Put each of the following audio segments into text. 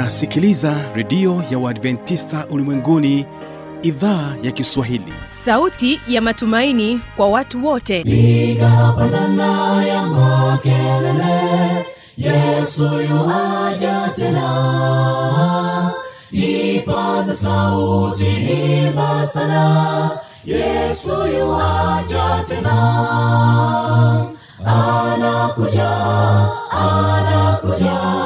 unasikiliza redio ya uadventista ulimwenguni idhaa ya kiswahili. Sauti ya matumaini kwa watu wote. Piga pandana ya makelele yesu yuaja tena. Ipata sauti imba sana yesu yuaja tena. Anakuja anakuja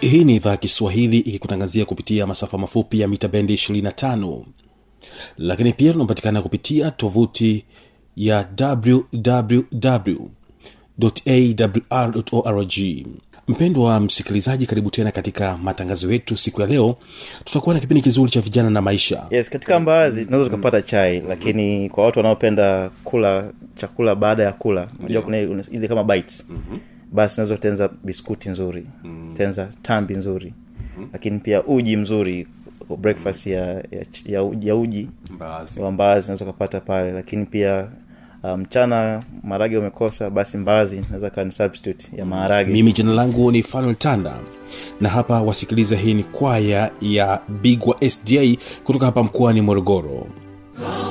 hii ni idhaa ya kiswahili ikikutangazia kupitia masafa mafupi ya mita bendi 25 lakini pia tunapatikana kupitia tovuti ya wwwawr mpendo wa msikilizaji karibu tena katika matangazo yetu siku ya leo. Tutakuwa na kipindi kizuri cha vijana na maisha. Yes katika mbaazi tunaweza tukapata chai lakini kwa watu wanaopenda kula chakula baada ya kula unajua kuna ile- kama bites basi unaweza kutenza biskuti nzuri tenza tambi nzuri. Lakini pia uji mzuri breakfast ya ya, ya, uji- ya uji wa mbaazi unaweza ukapata pale. Lakini pia mchana mchana maharage umekosa basi mbaazi naweza kawa ni substitute ya maharage. Mimi jina langu ni fanuel tanda. Na hapa wasikiliza hii ni kwaya ya bigwa sda kutoka hapa mkoani morogoro. Yesu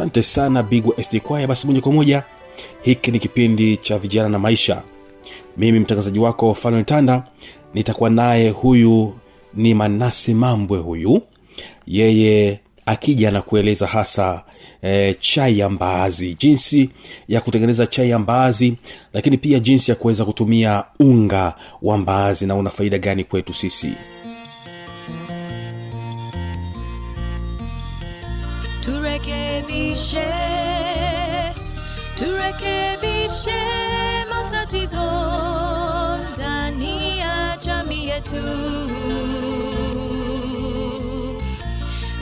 asante sana bigwa sd kwaya basi moja kwa moja hiki ni kipindi cha vijana na maisha. Mimi mtangazaji wako fanuel tanda nitakuwa naye huyu ni manasi mambwe huyu. Yeye akija na kueleza hasa e, chai ya mbaazi jinsi ya kutengeneza chai ya mbaazi lakini pia jinsi ya kuweza kutumia unga wa mbaazi na una faida gani kwetu sisi turekebishe turekebishe matatizo ndani ya jamii yetu.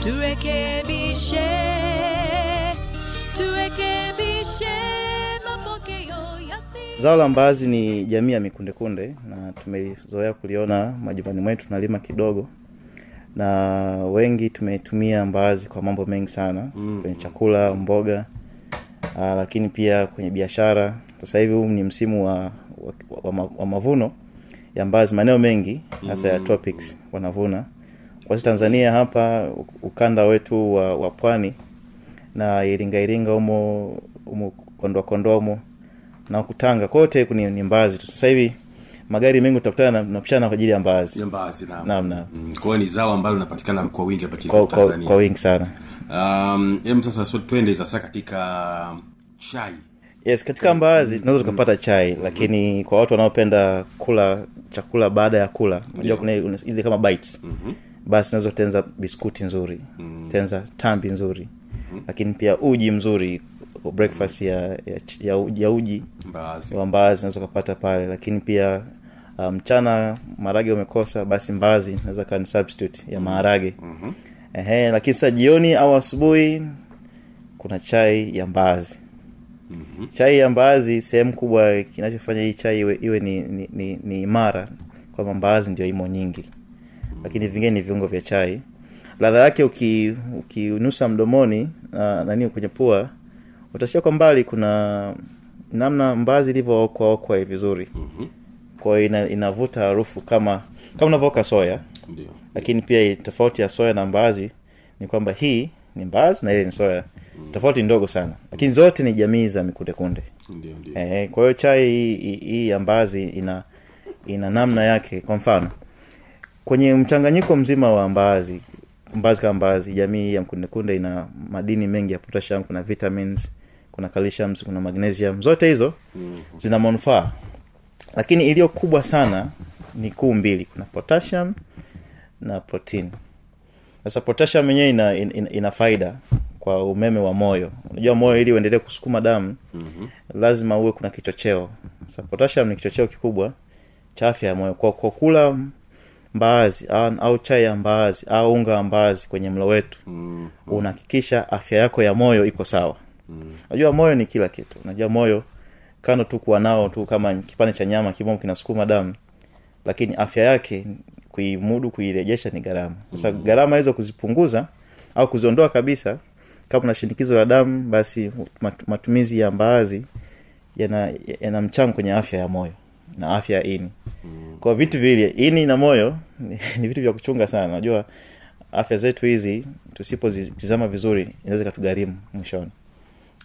Turekebishe turekebishe mapokeo yasi zao la mbaazi ni jamii ya mikundekunde na tumezoea kuliona majumbani mwetu tunalima kidogo na wengi tumetumia mbaazi kwa mambo mengi sana. Mm. kwenye chakula mboga aa, lakini pia kwenye biashara. Sasa hivi huu ni msimu wa, wa, wa, wa mavuno ya mbaazi maeneo mengi hasa ya tropics wanavuna. Kwasi tanzania hapa ukanda wetu wa, wa pwani na iringa iringa umo umo kondoa kondoa humo na kutanga kote ni, ni mbaazi tu. Sasa hivi magari mengi utakutana na- napishana kwa ajili ya mbaazi. Mbaazi naam. Naam, naam. Mm, kwa ni zao ambalo linapatikana kwa wingi hapa nchini tanzania. kwa wingi sana. Um, sasa so twende sasa katika chai. Yes katika mbaazi tunaweza tukapata chai lakini kwa watu wanaopenda kula chakula baada ya kula unajua kuna ile- kama bites. Basi unaweza kutenza biskuti nzuri tenza tambi nzuri lakini pia uji mzuri breakfast ya, ya, ya, uji- ya uji mbaazi. wa mbaazi unaweza ukapata pale lakini pia uh, um, marage umekosa basi mbaazi naweza kawa ni substitute ya maharage mm-hmm. Ehe, lakini sasa jioni au asubuhi kuna chai ya mbaazi mm-hmm. chai ya mbaazi sehemu kubwa kinachofanya hii chai iwe, iwe ni, ni, ni, ni imara kwamba mbaazi ndio imo nyingi lakini vingine ni viungo vya chai ladha yake uki- mdomoni uh, nani kwenye pua utasikia kwa mbali kuna namna mbaazi ilivyookwaokwa vizuri Mhm. Kwa hiyo ina, inavuta harufu kama kama unavoka soya. Ndio. Lakini pia tofauti ya soya na mbaazi ni kwamba hii ni mbaazi na ile ni soya. Tofauti ndogo sana. Lakini zote ni jamii za mikundekunde ndio eh, kwa hiyo chai hii- ya mbaazi ina ina namna yake. Kwa mfano kwenye mchanganyiko mzima wa mbaazi mbaazi kama mbaazi jamii ya mkundekunde ina madini mengi ya potassium kuna vitamins kuna calcium kuna magnesium. Zote hizo zina manufaa lakini iliyo kubwa sana ni kuu mbili. Kuna potassium na protein. Sasa potassium yenyewe ina, ina, ina faida kwa umeme wa moyo. Unajua moyo ili uendelee kusukuma damu mm-hmm. lazima uwe kuna kichocheo. Sasa potassium ni kichocheo kikubwa cha afya ya moyo. Kwa, kwa kula mbaazi au, au chai ya mbaazi au unga wa mbaazi kwenye mlo wetu mm. unahakikisha afya yako ya moyo iko sawa. Unajua moyo ni kila kitu. Unajua moyo kando tu kuwa nao tu kama kipande cha nyama kimomo kinasukuma damu lakini afya yake kuimudu kuirejesha ni gharama sasa mm. gharama hizo kuzipunguza au kuziondoa kabisa kama una shinikizo la damu basi matumizi ya mbaazi yana, yana mchango kwenye afya ya moyo na afya ya ini mm. kwa vitu vile ini na moyo ni, ni vitu vya kuchunga sana unajua afya zetu hizi tusipozitizama vizuri inaweza ikatugharimu mwishoni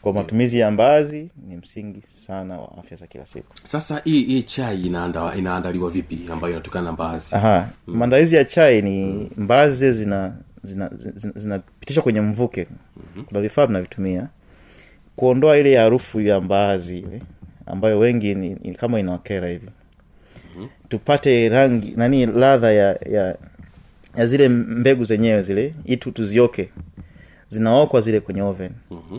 kwa matumizi ya mbaazi ni msingi sana wa afya za kila siku. Sasa hii hii chai inaanda, inaandaliwa vipi ambayo inatokana na mbazi aha maandalizi ya chai ni mbaazi zile zina zinapitishwa zina, zina zinapitishwa kwenye mvuke. Kuna vifaa vinavitumia kuondoa ile harufu ya mbaazi ile ambayo wengi ni, ni kama inawakera hivi. Tupate rangi nani ladha ya, ya ya zile mbegu zenyewe zile itu tuzioke. Zinaokwa zile kwenye oven. Mhm.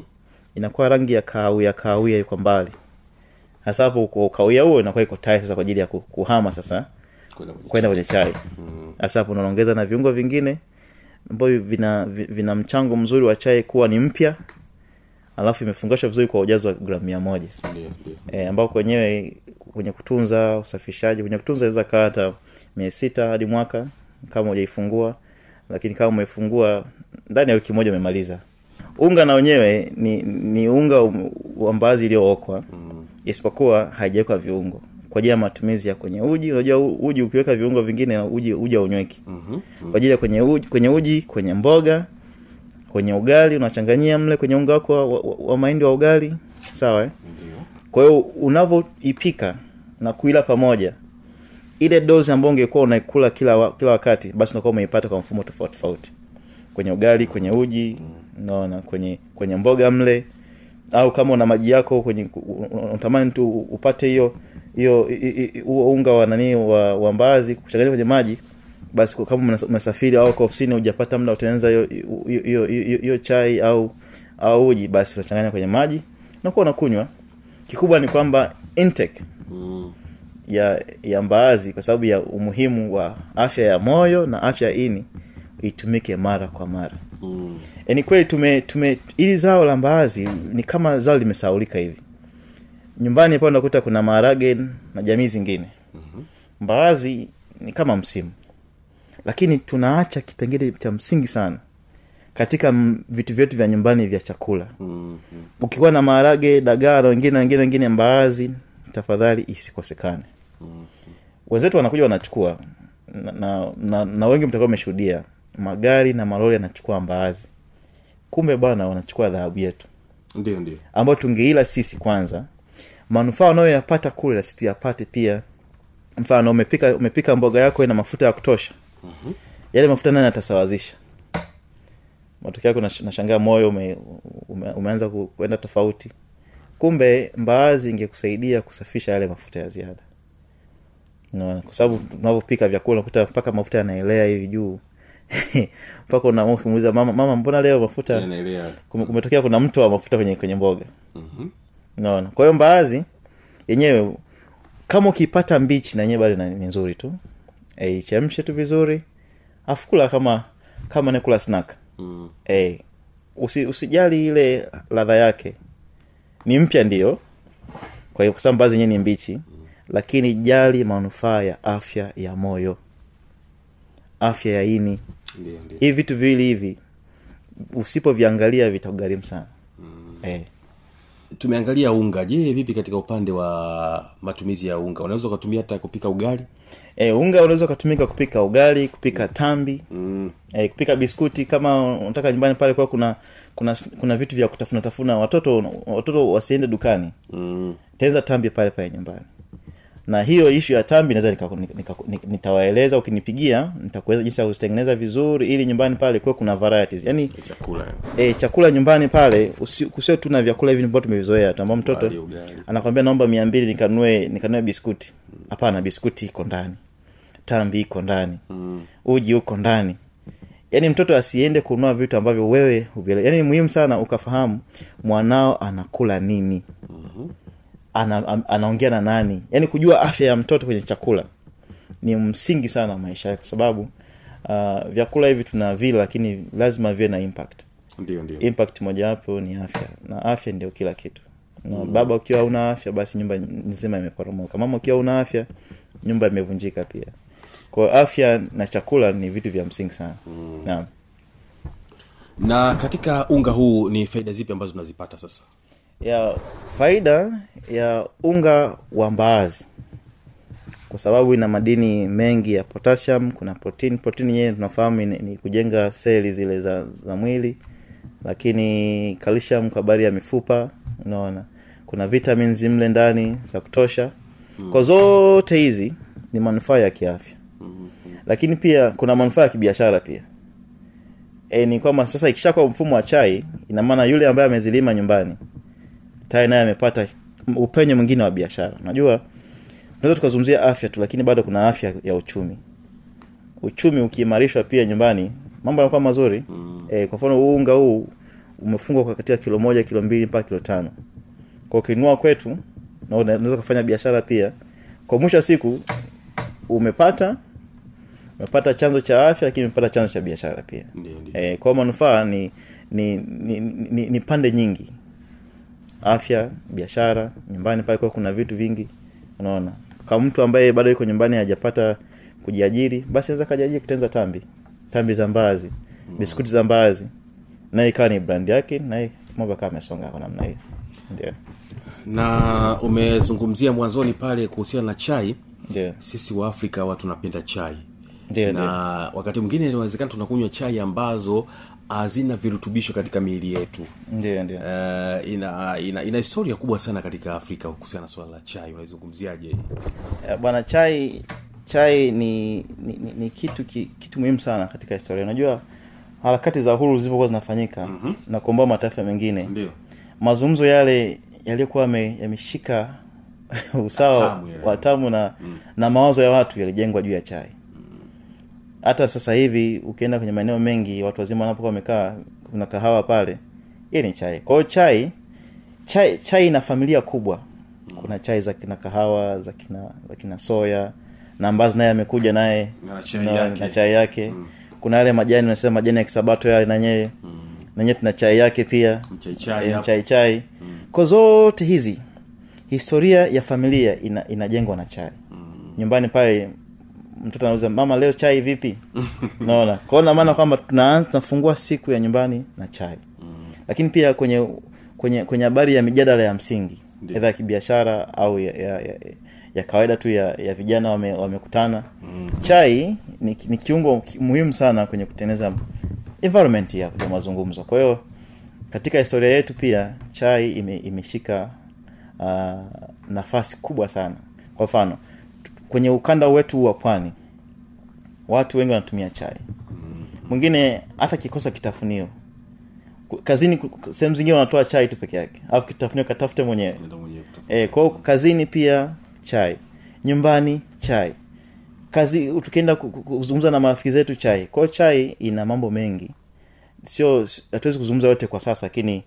Inakuwa rangi ya kahawia kahawia iko mbali. Hasa hapo kahawia huo inakuwa iko tayari sasa kwa ajili ya kuhama sasa Kwenda kwenye chai. hasa hapo unaongeza na viungo vingine ambavyo vina vina mchango mzuri wa chai kuwa ni mpya alafu imefungashwa vizuri kwa ujazo wa gramu mia moja. E, ambao kwenyewe kwenye kutunza usafishaji kwenye kutunza inaweza kaa hata mia sita hadi mwaka kama ujaifungua lakini kama umeifungua ndani ya wiki moja umemaliza unga na wenyewe ni, ni unga wa mbazi iliyookwa. Mm. isipokuwa haijawekwa viungo. Kwa ajili ya matumizi ya kwenye uji. Unajua uji ukiweka viungo vingine uji uji haunyweki Mhm. kwa ajili ya kwenye uji, kwenye uji kwenye mboga kwenye ugali unachanganyia mle kwenye unga wako wa, wa, wa mahindi wa ugali. Sawa eh? kwa hiyo unavyoipika na kuila pamoja ile dozi ambayo ungekuwa unaikula kila wa, kila wakati basi unakuwa umeipata kwa mfumo tofauti tofauti. Kwenye ugali kwenye uji unaona kwenye kwenye mboga mle au kama una maji yako kwenye unatamani tu upate hiyo hiyo huo unga wa nani wa, wa mbaazi kuchanganya kwenye maji basi kama umesafiri au ofisini hujapata muda utengeneza hiyo chai au au uji basi unachanganya kwenye maji na unakunywa. Kikubwa ni kwamba intake ya ya mbaazi kwa sababu ya umuhimu wa afya ya moyo na afya ini itumike mara kwa mara mm. ni kweli tume tume ili zao la mbaazi ni kama zao limesaulika hivi. Nyumbani pale unakuta kuna maharage na jamii zingine. Mm-hmm. mbaazi ni kama msimu. Lakini tunaacha kipengele cha msingi sana katika vitu vyetu vya nyumbani vya chakula. Mm-hmm. ukikuwa na maharage dagaa na wengine wengine wengine mbaazi tafadhali isikosekane. Wenzetu wanakuja wanachukua na, na, na, na wengi mtakuwa umeshuhudia magari na malori yanachukua mbaazi. Kumbe bwana wanachukua dhahabu yetu. Ndio ndio. Ambayo tungeila sisi kwanza manufaa unayoyapata kule lasi tuyapate pia. Mfano umepika umepika mboga yako ina mafuta ya kutosha. Mm-hmm. yale mafuta nani atasawazisha matokeo yake nashangaa moyo ume, ume, umeanza kuenda tofauti. Kumbe mbaazi ingekusaidia kusafisha yale mafuta ya ziada. Kwa sababu tunavyopika vyakula unakuta mpaka mafuta yanaelea hivi juu mpaka mama mama mbona leo mafuta kumetokea kuna mtu wa mafuta kwenye kwenye mboga. Naona kwa hiyo mbaazi yenyewe kama ukipata mbichi na yenyewe bado ni nzuri tu. E, ichemshe tu vizuri. Afu kula kama kama nekula snack. Mm. e, usi, usijali ile ladha yake. Ni mpya ndio. Kwa hiyo kwa sababu mbaazi yenyewe ni mbichi. Lakini jali manufaa ya afya ya moyo afya ya ini. Hivi vitu viwili hivi usipoviangalia vitakugharimu sana. Mm. eh. tumeangalia unga. Je vipi katika upande wa matumizi ya unga? Unaweza ukatumia hata kupika ugali? E, unga unaweza ukatumika kupika ugali kupika tambi mm. e, kupika biskuti. Kama unataka nyumbani pale kwa kuna kuna kuna vitu vya kutafuna tafuna watoto watoto wasiende dukani. Mm. tenza tambi pale pale nyumbani na hiyo ishu ya tambi naweza nitawaeleza ukinipigia nitakueleza jinsi ya kuzitengeneza vizuri ili nyumbani pale kuwe kuna varieties. Yani chakula. e, chakula nyumbani pale kusio tu na vyakula hivi ambao tumevizoea tu ambao mtoto anakwambia naomba mia mbili nikanue nikanue biskuti. Hapana biskuti iko ndani. Tambi iko ndani. Mm. uji uko ndani. Yaani mtoto asiende kununua vitu ambavyo wewe yaani ni muhimu sana ukafahamu mwanao anakula nini ana, anaongea na nani. Yaani kujua afya ya mtoto kwenye chakula ni msingi sana wa maisha yake kwa sababu uh, vyakula hivi tuna vile lakini lazima viwe na impact. Ndio ndio. Impact mojawapo ni afya. Na afya ndio kila kitu. Na mm. baba ukiwa una afya basi nyumba nzima imeporomoka. Mama ukiwa una afya nyumba imevunjika pia. Kwa afya na chakula ni vitu vya msingi sana. Mm. naam. Na katika unga huu ni faida zipi ambazo tunazipata sasa ya faida ya unga wa mbaazi. Kwa sababu ina madini mengi ya potassium kuna protein. Protein yenyewe tunafahamu ni, kujenga seli zile za, za mwili. Lakini calcium kwa habari ya mifupa unaona. Kuna vitamins mle ndani za kutosha. Kwa zote hizi ni manufaa ya kiafya. Lakini pia kuna manufaa ya kibiashara pia. E, ni kwamba sasa ikishakuwa mfumo wa chai ina maana yule ambaye amezilima nyumbani tayari naye amepata upenyo mwingine wa biashara. Unajua tunaweza tukazungumzia afya tu lakini bado kuna afya ya uchumi. Uchumi ukiimarishwa pia nyumbani mambo yanakuwa mazuri. Mm. e, kwa mfano huu unga huu umefungwa kwa katika kilo moja kilo mbili mpaka kilo tano. Kwa ukinunua kwetu na unaweza kufanya biashara pia. Kwa mwisho siku umepata umepata chanzo cha afya lakini umepata chanzo cha biashara pia. E, kwa manufaa ni ni, ni, ni ni pande nyingi afya biashara nyumbani pale kwa kuna vitu vingi unaona. Kama mtu ambaye bado yuko nyumbani hajapata kujiajiri basi anaweza kajiajiri kutenza tambi. Tambi za mbaazi biskuti za mbazi naye ikawa ni brand yake naye mambo akawa amesonga kwa namna hiyo. Ndio. Na umezungumzia mwanzoni pale kuhusiana na chai. Ndio. Sisi wa afrika watu tunapenda chai. Ndiyo, na wakati mwingine inawezekana tunakunywa chai ambazo hazina virutubisho katika miili yetu. Ndio ndio. Uh, ina, ina ina historia kubwa sana katika afrika kuhusiana na swala la chai. Unaizungumziaje? Eh, bwana chai chai ni ni, ni, ni kitu ki, kitu muhimu sana katika historia. Unajua harakati za uhuru zilivyokuwa zinafanyika mm-hmm. na kuomboa mataifa mengine ndio. mazungumzo yale yaliyokuwa yameshika usawa Tamu yale. wa tamu na, na mawazo ya watu yalijengwa juu ya chai hata sasa hivi ukienda kwenye maeneo mengi watu wazima wanapokuwa wamekaa kuna kahawa pale hii ni chai. Kwa hiyo chai chai chai ina familia kubwa. Kuna chai za kina kahawa za kina za kina soya na ambazo naye amekuja naye Na chai na, yake. na chai yake. Kuna yale majani unasema majani ya kisabato yale nanyewe nanyewe tuna chai yake pia. Mchaichai chai mm. kwa zote hizi historia ya familia ina, inajengwa na chai. Nyumbani pale mtoto anauza mama leo chai vipi? Naona. Kwao na maana kwamba tunaanza tunafungua siku ya nyumbani na chai. Lakini pia kwenye kwenye kwenye habari ya mijadala ya msingi edha ya kibiashara au ya, ya, ya, ya kawaida tu ya, ya vijana wame- wamekutana. Chai ni, ni kiungo muhimu sana kwenye kutengeneza environment ya, ya mazungumzo. Kwa hiyo katika historia yetu pia chai ime, imeshika uh, nafasi kubwa sana. Kwa mfano kwenye ukanda wetu wa pwani watu wengi wanatumia chai. Mwingine hata kikosa kitafunio. Kazini sehemu zingine wanatoa chai tu peke yake. Alafu kitafunio katafute mwenyewe. E, kwao kazini pia chai. Nyumbani chai. Kazi tukienda ku- ku- kuzungumza na marafiki zetu chai. Kwao chai ina mambo mengi. Sio hatuwezi kuzungumza yote kwa sasa lakini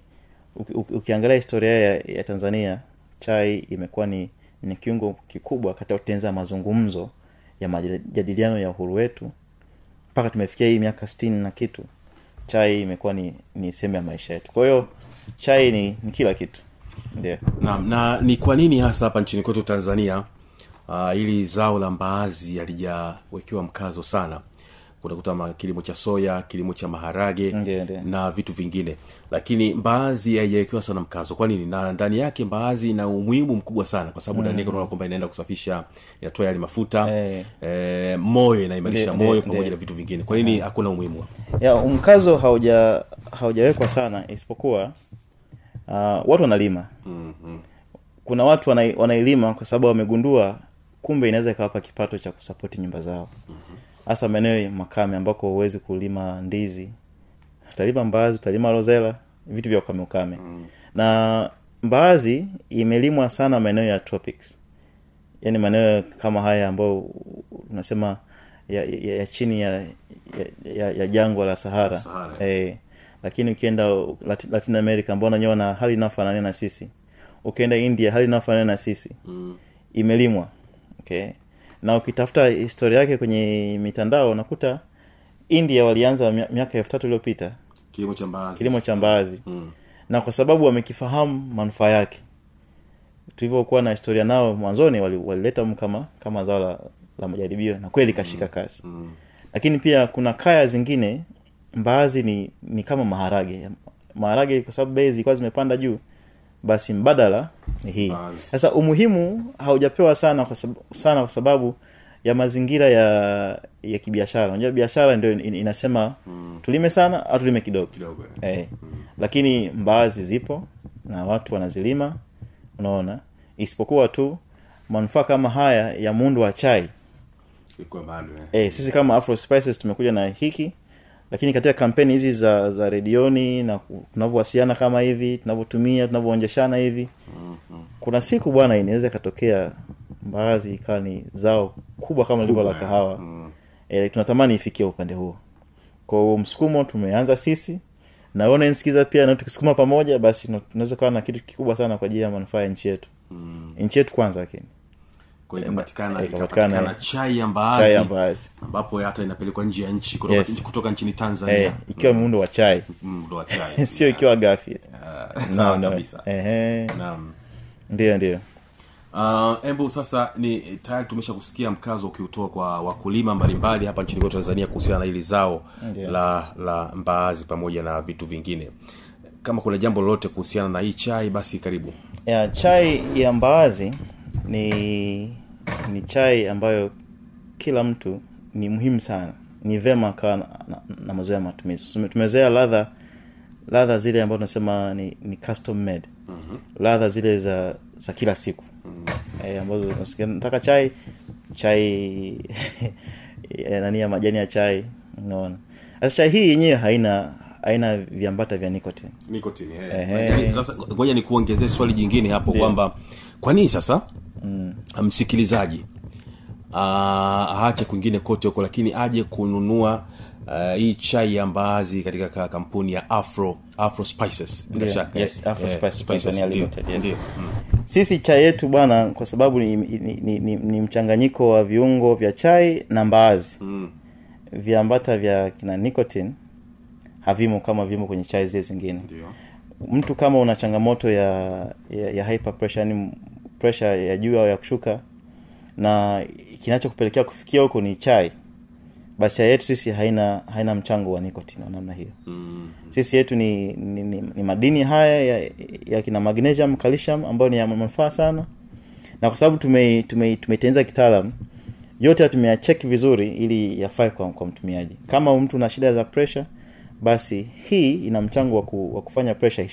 uki- uki- ukiangalia historia ya, ya tanzania chai imekuwa ni, ni kiungo kikubwa katika kutengeneza mazungumzo ya majadiliano ya uhuru wetu. Mpaka tumefikia hii miaka sitini na kitu chai imekuwa ni, ni sehemu ya maisha yetu. Kwa hiyo chai ni, ni kila kitu. Ndio Naam, na ni kwa nini hasa hapa nchini kwetu tanzania uh, ili zao la mbaazi halijawekewa mkazo sana utakuta kilimo cha soya kilimo cha maharage ndiyo. na vitu vingine. Lakini mbaazi haijawekewa sana mkazo. Kwa nini? Na ndani yake mbaazi ina umuhimu mkubwa sana kwa sababu ndani yake unaona kwamba inaenda kusafisha inatoa yale mafuta Eh. e, moyo inaimarisha moyo pamoja na vitu vingine. Kwa nini hakuna umuhimu? Ya mkazo hauja haujawekwa sana isipokuwa uh, watu wanalima. Mm-hmm. kuna watu wanailima kwa sababu wamegundua kumbe inaweza ikawapa kipato cha kusapoti nyumba zao hasa maeneo ya makame ambako huwezi kulima ndizi. Utalima mbaazi utalima rozela vitu vya ukame ukame. Mm. na mbaazi imelimwa sana maeneo ya tropics. Yaani maeneo kama haya ambayo unasema ya, ya, ya chini ya, ya, ya, ya jangwa la sahara, Sahara. Eh, lakini ukienda Latin, latin america ambao nanyewa na hali inayofanania na sisi. Ukienda india hali inayofanania na sisi. Mm. imelimwa. Okay na ukitafuta historia yake kwenye mitandao unakuta india walianza miaka elfu tatu iliyopita. Kilimo cha mbaazi. Kilimo cha mbaazi. Mm. na kwa sababu wamekifahamu manufaa yake. Tulivyokuwa na historia nao mwanzoni walileta wali kama kama zao la, la majaribio na kweli kashika kasi. Mm. lakini pia kuna kaya zingine mbaazi ni ni kama maharage. Maharage kwa sababu bei zilikuwa zimepanda juu basi mbadala ni hii sasa umuhimu haujapewa sana kwa sababu, sana kwa sababu ya mazingira ya ya kibiashara unajua biashara ndio in- inasema Mm. tulime sana au tulime kidogo kidogo eh. mm. lakini mbaazi zipo na watu wanazilima unaona isipokuwa tu manufaa kama haya ya muundo wa chai eh. eh, sisi kama afro spices tumekuja na hiki lakini katika kampeni hizi za za redioni na tunavyowasiliana kama hivi tunavyotumia tunavyoonjeshana hivi kuna siku bwana inaweza ikatokea mbaazi ikawa ni zao kubwa kama lilivyo la kahawa. Mm. e, tunatamani ifikie upande huo. Kwa huo msukumo tumeanza sisi. Na wewe pia na tukisukuma pamoja basi tuna- tunaweza kuwa na kitu kikubwa sana kwa ajili ya manufaa ya nchi yetu. Mm. nchi yetu kwanza lakini ikapatikana Eh, ikapatikana, eh. chai ya mbaazi ambapo hata inapelekwa nje ya nchi kutoka, Yes. kutoka nchini tanzania. Hey, ikiwa muundo wa chai. Mm, wa chai. Sio ikiwa gafi Ah, kabisa. Ehe. ndio hebu Uh, sasa ni tayari tumesha kusikia mkazo ukiutoa kwa wakulima mbalimbali hapa nchini kwetu tanzania kuhusiana na hili zao Ndiyo. la la mbaazi pamoja na vitu vingine. Kama kuna jambo lolote kuhusiana na hii chai basi karibu. Ya chai ya mbaazi ni ni chai ambayo kila mtu ni muhimu sana. Ni vema akawa na, na, na mazoea ya matumizi tumezoea ladha ladha zile ambazo tunasema ni, ni custom made. Ladha zile za za kila siku. Eh, ambazo nataka chai chai e, nani ya majani ya chai unaona. Sasa chai hii yenyewe haina haina viambata vya nicotine. Nicotine, eh. Sasa ngoja nikuongezee swali jingine hapo kwamba kwa nini sasa msikilizaji ah, aache kwingine kote huko lakini aje kununua uh, hii chai ya mbaazi katika kampuni ya afro afro spices bila shaka yes, Afro Eh, Spices spices, Tanzania Limited, yes. ndio. Mm. sisi chai yetu bwana kwa sababu ni, ni, ni, ni, ni mchanganyiko wa viungo vya chai na mbaazi Mm. viambata vya kina nicotine havimo kama vimo kwenye chai zile zingine Ndiyo mtu kama una changamoto ya ya, ya hyper pressure yani pressure ya juu au ya kushuka na kinachokupelekea kufikia huko ni chai. Basi chai yetu sisi haina haina mchango wa nicotine wa namna hiyo. Mm. sisi yetu ni, ni, ni, ni madini haya ya, ya kina magnesium calcium ambayo ni ya manufaa sana. Na kwa sababu tume tume kitaalam yote tumeyacheki vizuri ili yafae kwa, kwa mtumiaji. Kama mtu na shida za pressure basi hii ina mchango wa, ku, wa kufanya pressure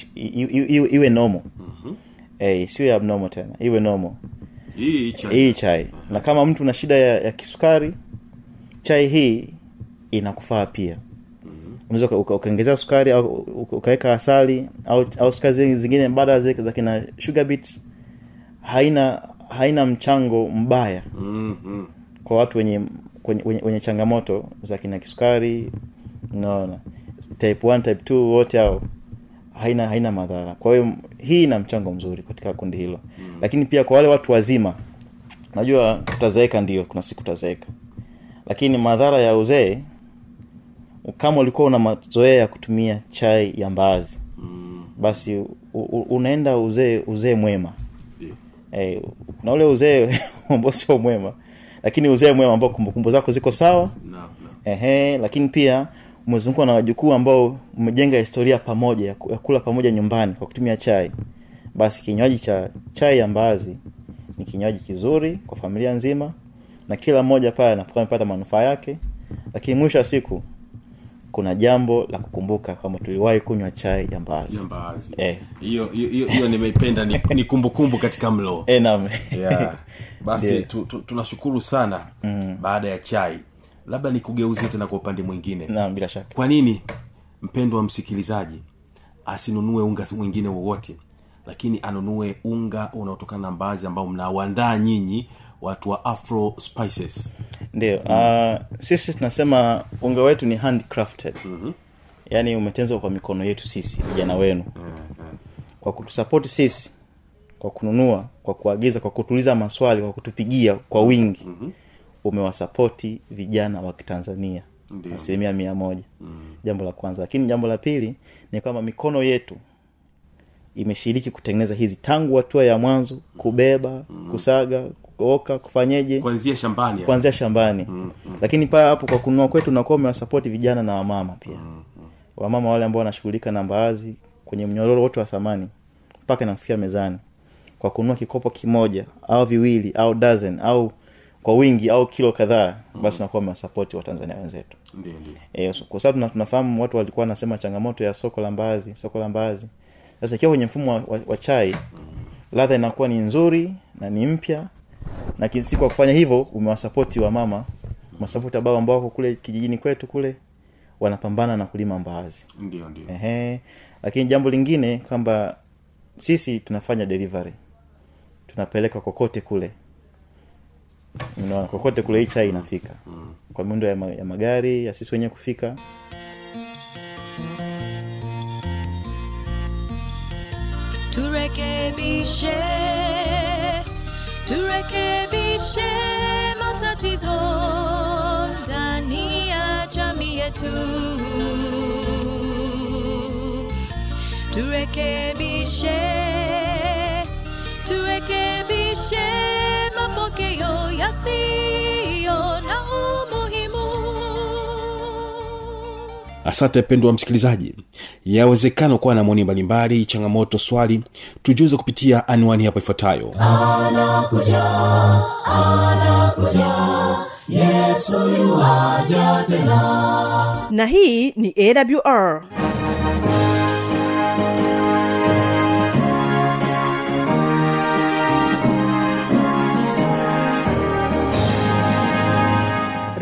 iwe normal eh, siwe abnormal tena. Iwe normal. Hii chai. Hii chai. Na kama mtu na shida ya, ya kisukari chai hii inakufaa pia. Unaweza mm-hmm. ukaongezea sukari au ukaweka asali au, au sukari zingine mbadala zake za kina sugar beets haina haina mchango mbaya mm-hmm. kwa watu wenye wenye, wenye, wenye changamoto za kina kisukari unaona. Type 1 type 2 wote hao haina haina madhara kwa hiyo hii ina mchango mzuri katika kundi hilo mm. lakini pia kwa wale watu wazima najua tutazeeka ndio kuna siku tutazeeka lakini madhara ya uzee kama ulikuwa una mazoea ya kutumia chai ya mbaazi Mm. basi u, u, unaenda uzee uzee mwema yeah. hey, kuna ule uzee ambao sio mwema lakini uzee mwema ambao kumbukumbu zako ziko sawa no, na. ehe lakini pia umezungukwa na wajukuu ambao umejenga historia pamoja ya kula pamoja nyumbani kwa kutumia chai basi kinywaji cha chai ya mbaazi ni kinywaji kizuri kwa familia nzima na kila mmoja pale anapokuwa amepata manufaa yake lakini mwisho wa siku kuna jambo la kukumbuka kwamba tuliwahi kunywa chai ya mbaazi hiyo. Eh. hiyo nimeipenda ni, ni kumbukumbu katika mlo Eh, yeah. basi yeah. tu, tu, tunashukuru sana mm. baada ya chai labda nikugeuzie tena kwa upande mwingine. Naam bila shaka. Kwa nini mpendo wa msikilizaji asinunue unga mwingine wowote lakini anunue unga unaotokana na mbaazi ambao mnauandaa nyinyi watu wa afro spices? Ndio uh, sisi tunasema unga wetu ni handcrafted. Mm-hmm. yaani umetenzwa kwa mikono yetu sisi vijana wenu. Kwa kutusapoti sisi kwa kununua kwa kuagiza kwa kutuliza maswali kwa kutupigia kwa wingi. Mm-hmm. Umewasapoti vijana wa kitanzania asilimia mia moja mm. jambo la kwanza lakini jambo la pili ni kwamba mikono yetu imeshiriki kutengeneza hizi tangu hatua ya mwanzo kubeba mm. kusaga kuoka kufanyeje kuanzia shambani kuanzia shambani mm, mm. lakini paa hapo kwa kununua kwetu unakuwa umewasapoti vijana na wamama pia mm, mm. wamama wale ambao wanashughulika na mbaazi kwenye mnyororo wote wa thamani mpaka inafikia mezani kwa kununua kikopo kimoja au viwili au dozen au kwa wingi au kilo kadhaa basi unakuwa mewasapoti watanzania wenzetu. E, e, kwa sababu tunafahamu watu walikuwa wanasema changamoto ya soko la mbaazi soko la mbaazi. Sasa ikiwa kwenye mfumo wa, wa, wa chai ladha inakuwa ni nzuri na ni mpya na kinsi kwa kufanya hivyo umewasapoti wa mama masapoti ambao ambao wako kule kijijini kwetu kule wanapambana na kulima mbaazi. Ndio ndio. Ehe. lakini jambo lingine kwamba sisi tunafanya delivery. Tunapeleka kokote kule Unaona, kokote kule hii chai inafika. Kwa miundo ya, ma, ya magari ya sisi wenyewe kufika. Turekebishe turekebishe matatizo ndani ya jamii yetu. Turekebishe turekebishe mapokeo yasiyo na umuhimu. Asante mpendwa msikilizaji. Yawezekana kuwa na maoni mbalimbali changamoto swali tujuze kupitia anwani hapo ifuatayo. Yuaja tena. Na hii ni awr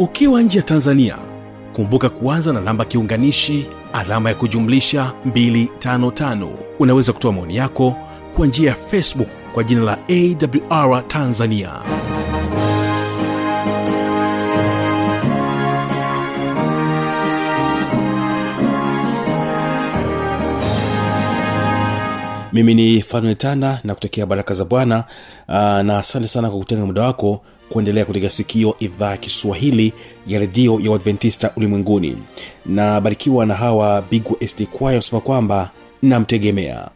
ukiwa nje ya tanzania kumbuka kuanza na namba kiunganishi alama ya kujumlisha 255 unaweza kutoa maoni yako kwa njia ya facebook kwa jina la awr tanzania. Mimi ni fanuetana na kutekea baraka za bwana na asante sana kwa kutenga muda wako kuendelea kutega sikio idhaa ya kiswahili ya redio ya uadventista ulimwenguni. Na barikiwa na hawa bigwa st kwaya wasema kwamba namtegemea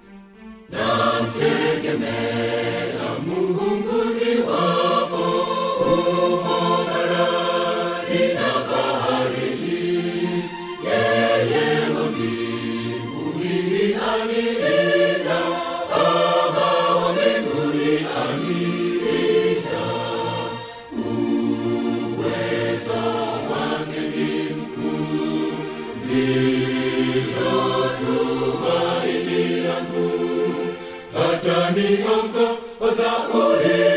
por.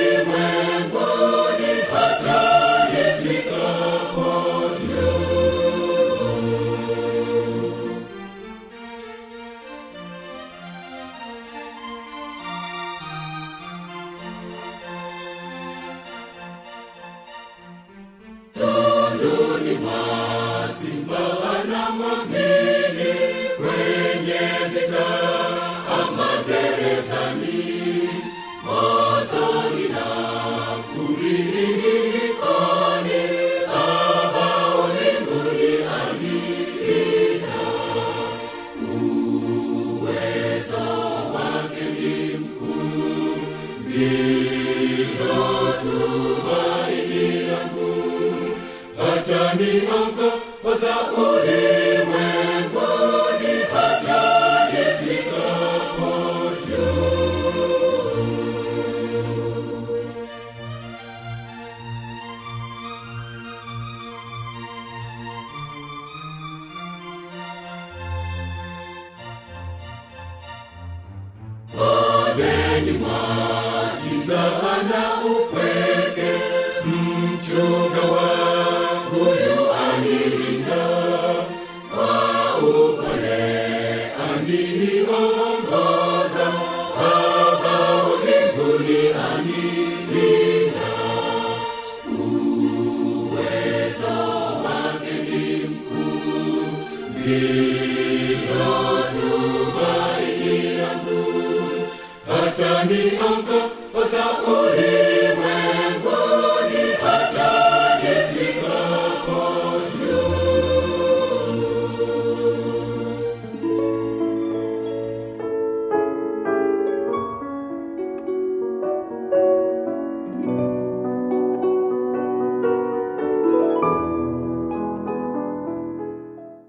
Musa ana